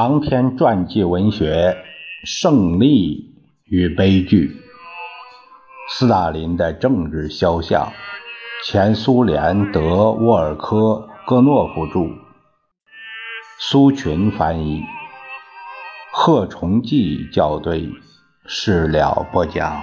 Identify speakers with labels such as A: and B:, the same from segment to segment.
A: 长篇传记文学《胜利与悲剧》，斯大林的政治肖像，前苏联德沃尔科戈诺夫著，苏群翻译，贺崇济校对，事了不讲。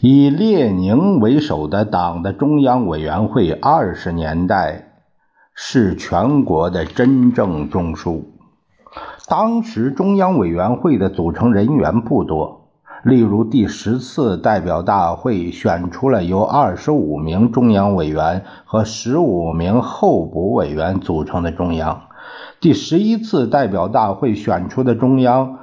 A: 以列宁为首的党的中央委员会，二十年代是全国的真正中枢。当时中央委员会的组成人员不多，例如第十次代表大会选出了由二十五名中央委员和十五名候补委员组成的中央；第十一次代表大会选出的中央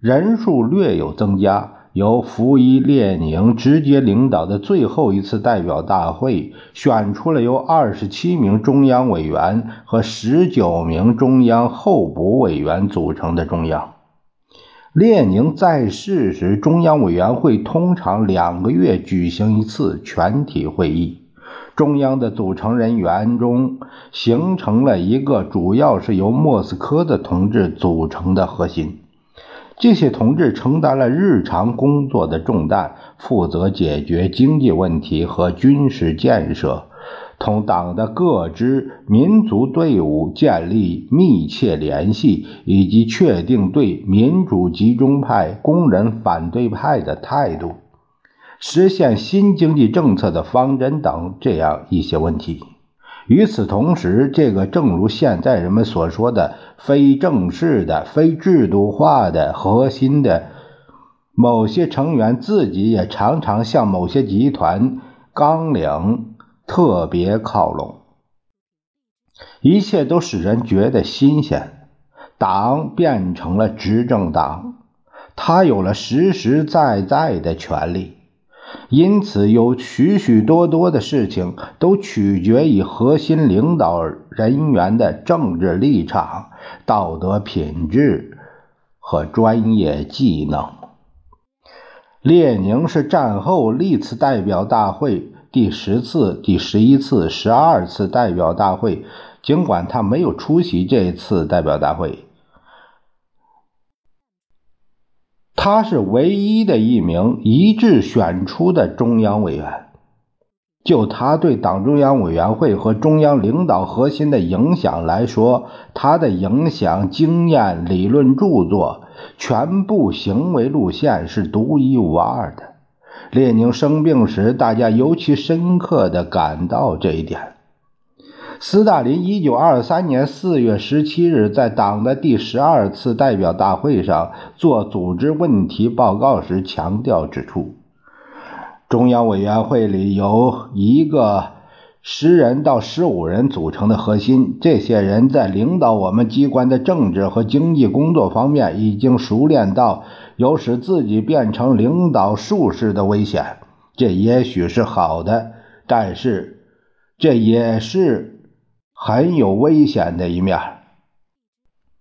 A: 人数略有增加。由福伊列宁直接领导的最后一次代表大会选出了由二十七名中央委员和十九名中央候补委员组成的中央。列宁在世时，中央委员会通常两个月举行一次全体会议。中央的组成人员中形成了一个主要是由莫斯科的同志组成的核心。这些同志承担了日常工作的重担，负责解决经济问题和军事建设，同党的各支民族队伍建立密切联系，以及确定对民主集中派、工人反对派的态度，实现新经济政策的方针等这样一些问题。与此同时，这个正如现在人们所说的非正式的、非制度化的核心的某些成员自己也常常向某些集团纲领特别靠拢，一切都使人觉得新鲜。党变成了执政党，他有了实实在在的权利。因此，有许许多多的事情都取决于核心领导人员的政治立场、道德品质和专业技能。列宁是战后历次代表大会第十次、第十一次、十二次代表大会，尽管他没有出席这次代表大会。他是唯一的一名一致选出的中央委员。就他对党中央委员会和中央领导核心的影响来说，他的影响、经验、理论著作、全部行为路线是独一无二的。列宁生病时，大家尤其深刻地感到这一点。斯大林一九二三年四月十七日在党的第十二次代表大会上做组织问题报告时强调指出，中央委员会里由一个十人到十五人组成的核心，这些人在领导我们机关的政治和经济工作方面已经熟练到有使自己变成领导术士的危险。这也许是好的，但是这也是。很有危险的一面，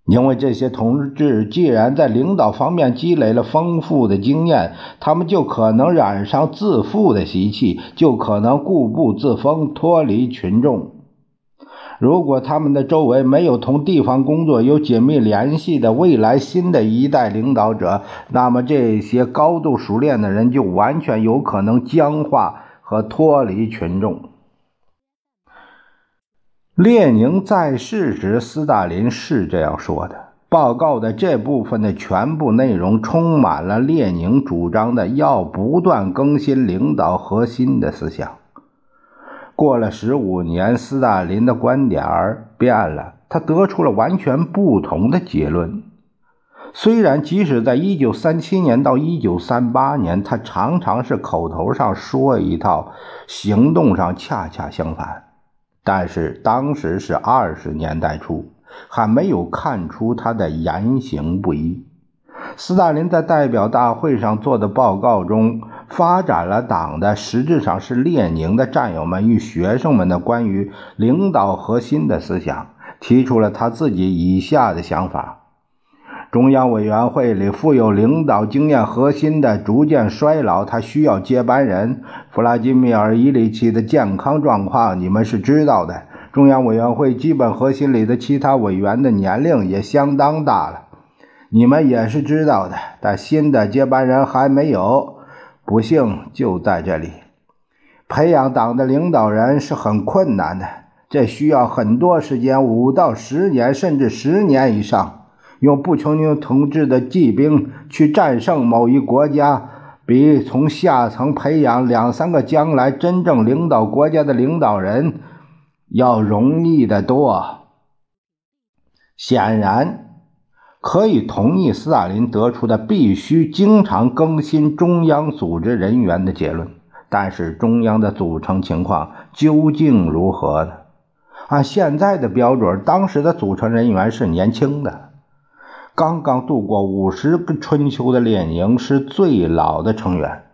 A: 因为这些同志既然在领导方面积累了丰富的经验，他们就可能染上自负的习气，就可能固步自封，脱离群众。如果他们的周围没有同地方工作有紧密联系的未来新的一代领导者，那么这些高度熟练的人就完全有可能僵化和脱离群众。列宁在世时，斯大林是这样说的。报告的这部分的全部内容充满了列宁主张的要不断更新领导核心的思想。过了十五年，斯大林的观点儿变了，他得出了完全不同的结论。虽然即使在一九三七年到一九三八年，他常常是口头上说一套，行动上恰恰相反。但是当时是二十年代初，还没有看出他的言行不一。斯大林在代表大会上做的报告中，发展了党的实质上是列宁的战友们与学生们的关于领导核心的思想。提出了他自己以下的想法。中央委员会里富有领导经验核心的逐渐衰老，他需要接班人。弗拉基米尔·伊里奇的健康状况你们是知道的。中央委员会基本核心里的其他委员的年龄也相当大了，你们也是知道的。但新的接班人还没有，不幸就在这里。培养党的领导人是很困难的，这需要很多时间，五到十年，甚至十年以上。用布琼尼同志的骑兵去战胜某一国家，比从下层培养两三个将来真正领导国家的领导人要容易得多。显然，可以同意斯大林得出的必须经常更新中央组织人员的结论。但是，中央的组成情况究竟如何呢？按现在的标准，当时的组成人员是年轻的。刚刚度过五十个春秋的列宁是最老的成员，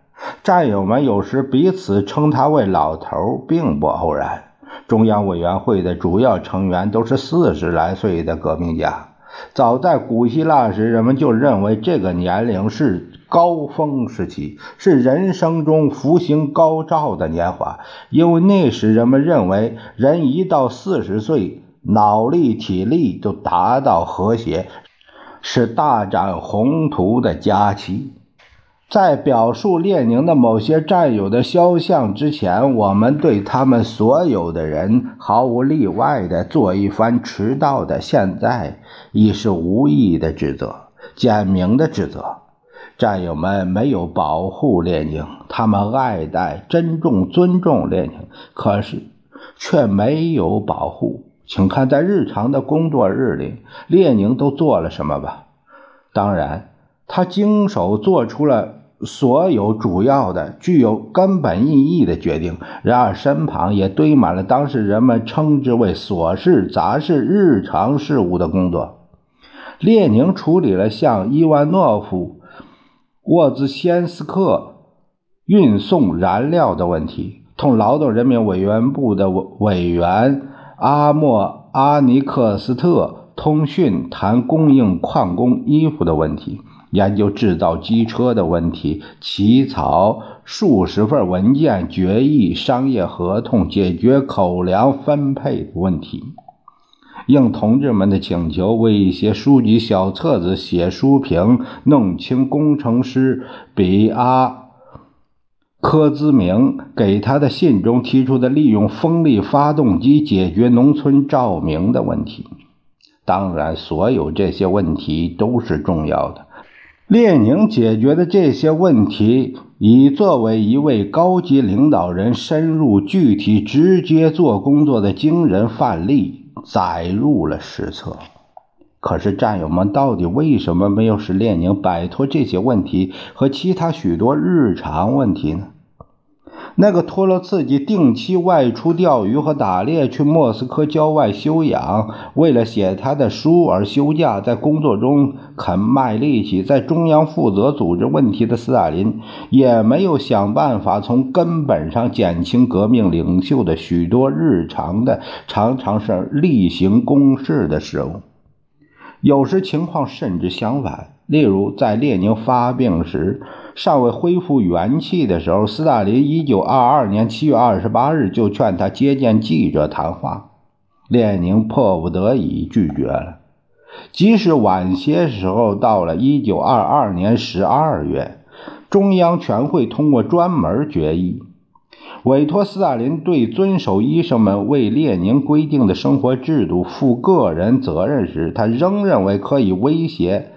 A: 战友们有时彼此称他为“老头”，并不偶然。中央委员会的主要成员都是四十来岁的革命家。早在古希腊时，人们就认为这个年龄是高峰时期，是人生中福星高照的年华，因为那时人们认为人一到四十岁，脑力、体力就达到和谐。是大展宏图的佳期。在表述列宁的某些战友的肖像之前，我们对他们所有的人毫无例外地做一番迟到的、现在已是无意的指责、简明的指责。战友们没有保护列宁，他们爱戴、珍重、尊重列宁，可是却没有保护。请看，在日常的工作日里，列宁都做了什么吧？当然，他经手做出了所有主要的、具有根本意义的决定。然而，身旁也堆满了当时人们称之为琐事、杂事、日常事务的工作。列宁处理了向伊万诺夫沃兹先斯克运送燃料的问题，同劳动人民委员部的委员。阿莫阿尼克斯特通讯谈供应矿工衣服的问题，研究制造机车的问题，起草数十份文件决议商业合同，解决口粮分配问题。应同志们的请求，为一些书籍小册子写书评，弄清工程师比阿。柯兹明给他的信中提出的利用风力发动机解决农村照明的问题，当然，所有这些问题都是重要的。列宁解决的这些问题，已作为一位高级领导人深入具体、直接做工作的惊人范例，载入了史册。可是，战友们到底为什么没有使列宁摆脱这些问题和其他许多日常问题呢？那个托洛茨基定期外出钓鱼和打猎，去莫斯科郊外休养，为了写他的书而休假，在工作中肯卖力气，在中央负责组织问题的斯大林，也没有想办法从根本上减轻革命领袖的许多日常的、常常是例行公事的事务。有时情况甚至相反，例如在列宁发病时，尚未恢复元气的时候，斯大林一九二二年七月二十八日就劝他接见记者谈话，列宁迫不得已拒绝了。即使晚些时候，到了一九二二年十二月，中央全会通过专门决议。委托斯大林对遵守医生们为列宁规定的生活制度负个人责任时，他仍认为可以威胁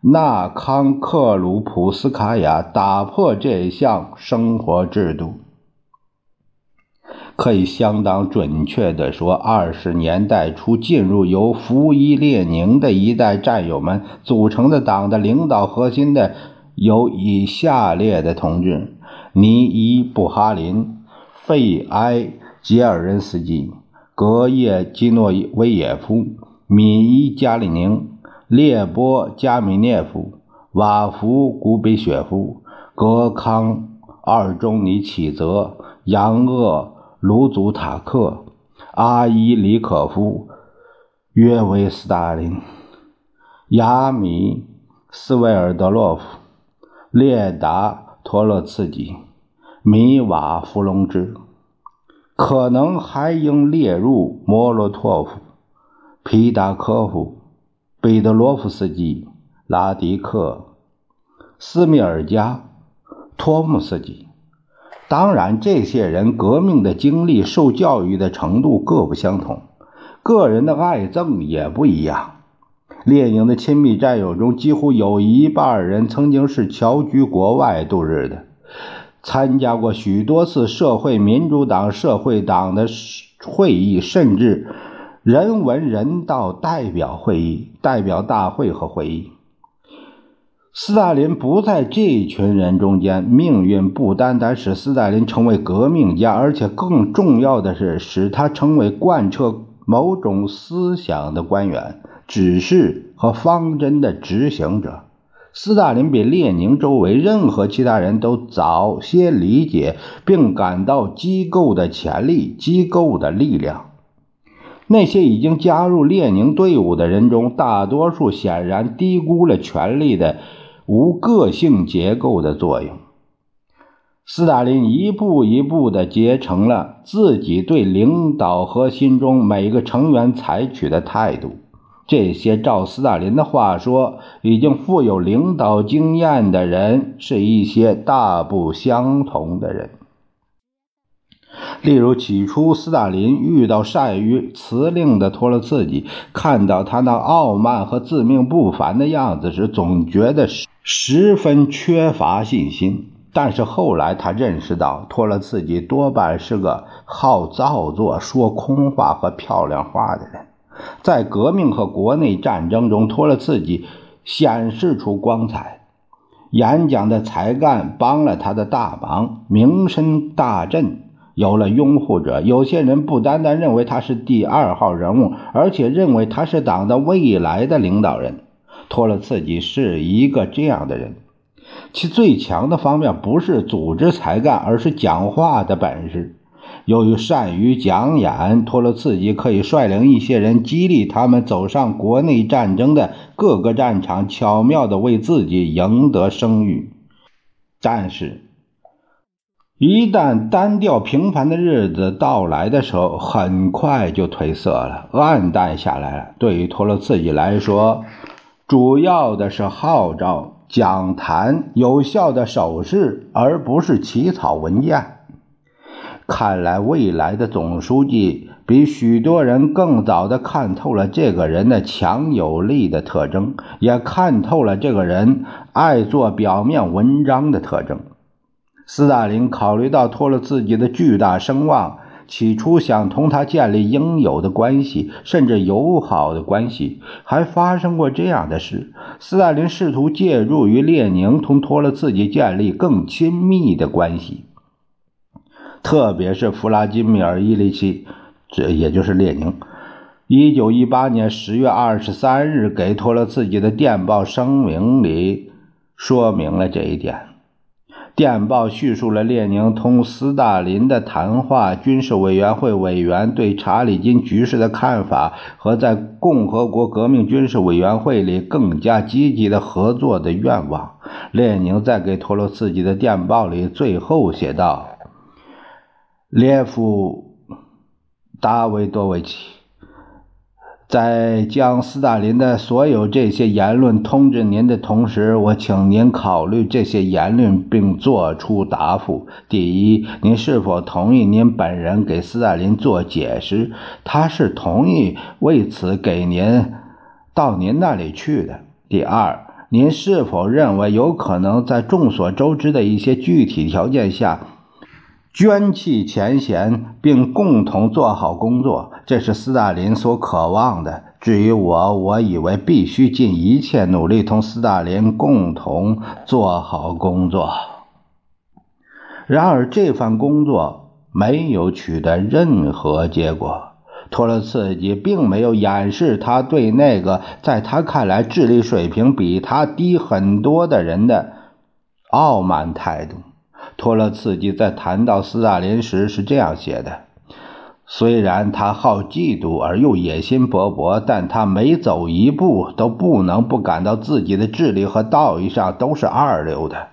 A: 纳康克鲁普斯卡娅打破这项生活制度。可以相当准确地说，二十年代初进入由服役列宁的一代战友们组成的党的领导核心的有以下列的同志。尼伊·布哈林、费埃·杰尔任斯基、格叶基诺维耶夫、米伊·加里宁、列波·加米涅夫、瓦夫·古比雪夫、格康·二中尼启泽、杨厄·卢祖塔克、阿伊里可夫、约维斯大林、亚米斯维尔德洛夫、列达托洛茨基、米瓦弗龙之，可能还应列入莫洛托夫、皮达科夫、贝德罗夫斯基、拉迪克、斯米尔加、托姆斯基。当然，这些人革命的经历、受教育的程度各不相同。个人的爱憎也不一样。列宁的亲密战友中，几乎有一半人曾经是侨居国外度日的，参加过许多次社会民主党、社会党的会议，甚至人文人道代表会议、代表大会和会议。斯大林不在这群人中间，命运不单单使斯大林成为革命家，而且更重要的是，使他成为贯彻。某种思想的官员、指示和方针的执行者，斯大林比列宁周围任何其他人都早些理解并感到机构的潜力、机构的力量。那些已经加入列宁队伍的人中，大多数显然低估了权力的无个性结构的作用。斯大林一步一步地结成了自己对领导核心中每个成员采取的态度。这些照斯大林的话说，已经富有领导经验的人，是一些大不相同的人。例如，起初斯大林遇到善于辞令的托洛茨基，看到他那傲慢和自命不凡的样子时，总觉得十分缺乏信心。但是后来他认识到，托洛茨基多半是个好造作、说空话和漂亮话的人。在革命和国内战争中，托洛茨基显示出光彩，演讲的才干帮了他的大忙，名声大振，有了拥护者。有些人不单单认为他是第二号人物，而且认为他是党的未来的领导人。托洛茨基是一个这样的人。其最强的方面不是组织才干，而是讲话的本事。由于善于讲演，托洛茨基可以率领一些人，激励他们走上国内战争的各个战场，巧妙地为自己赢得声誉。但是，一旦单调平凡的日子到来的时候，很快就褪色了，暗淡下来了。对于托洛茨基来说，主要的是号召。讲坛有效的手势，而不是起草文件。看来，未来的总书记比许多人更早的看透了这个人的强有力的特征，也看透了这个人爱做表面文章的特征。斯大林考虑到托洛茨基的巨大声望。起初想同他建立应有的关系，甚至友好的关系，还发生过这样的事：斯大林试图借助于列宁同托洛茨基建立更亲密的关系，特别是弗拉基米尔·伊里奇，这也就是列宁，一九一八年十月二十三日给托洛茨基的电报声明里说明了这一点。电报叙述了列宁同斯大林的谈话、军事委员会委员对查理金局势的看法和在共和国革命军事委员会里更加积极的合作的愿望。列宁在给托洛茨基的电报里最后写道：“列夫·达维多维奇。”在将斯大林的所有这些言论通知您的同时，我请您考虑这些言论并作出答复。第一，您是否同意您本人给斯大林做解释？他是同意为此给您到您那里去的。第二，您是否认为有可能在众所周知的一些具体条件下？捐弃前嫌，并共同做好工作，这是斯大林所渴望的。至于我，我以为必须尽一切努力同斯大林共同做好工作。然而，这番工作没有取得任何结果。托洛茨基并没有掩饰他对那个在他看来智力水平比他低很多的人的傲慢态度。托洛茨基在谈到斯大林时是这样写的：“虽然他好嫉妒而又野心勃勃，但他每走一步都不能不感到自己的智力和道义上都是二流的。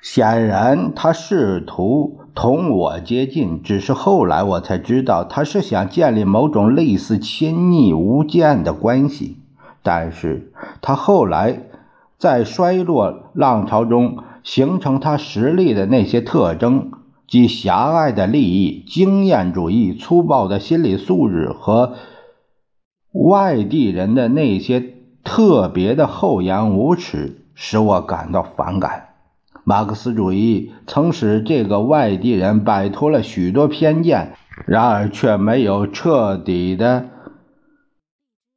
A: 显然，他试图同我接近，只是后来我才知道，他是想建立某种类似亲昵无间的关系。但是他后来在衰落浪潮中形成他实力的那些特征。即狭隘的利益、经验主义、粗暴的心理素质和外地人的那些特别的厚颜无耻，使我感到反感。马克思主义曾使这个外地人摆脱了许多偏见，然而却没有彻底的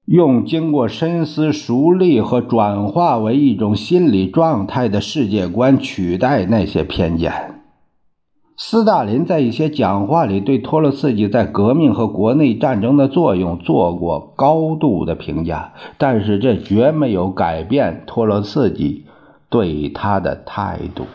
A: 用经过深思熟虑和转化为一种心理状态的世界观取代那些偏见。斯大林在一些讲话里对托洛茨基在革命和国内战争的作用做过高度的评价，但是这绝没有改变托洛茨基对他的态度。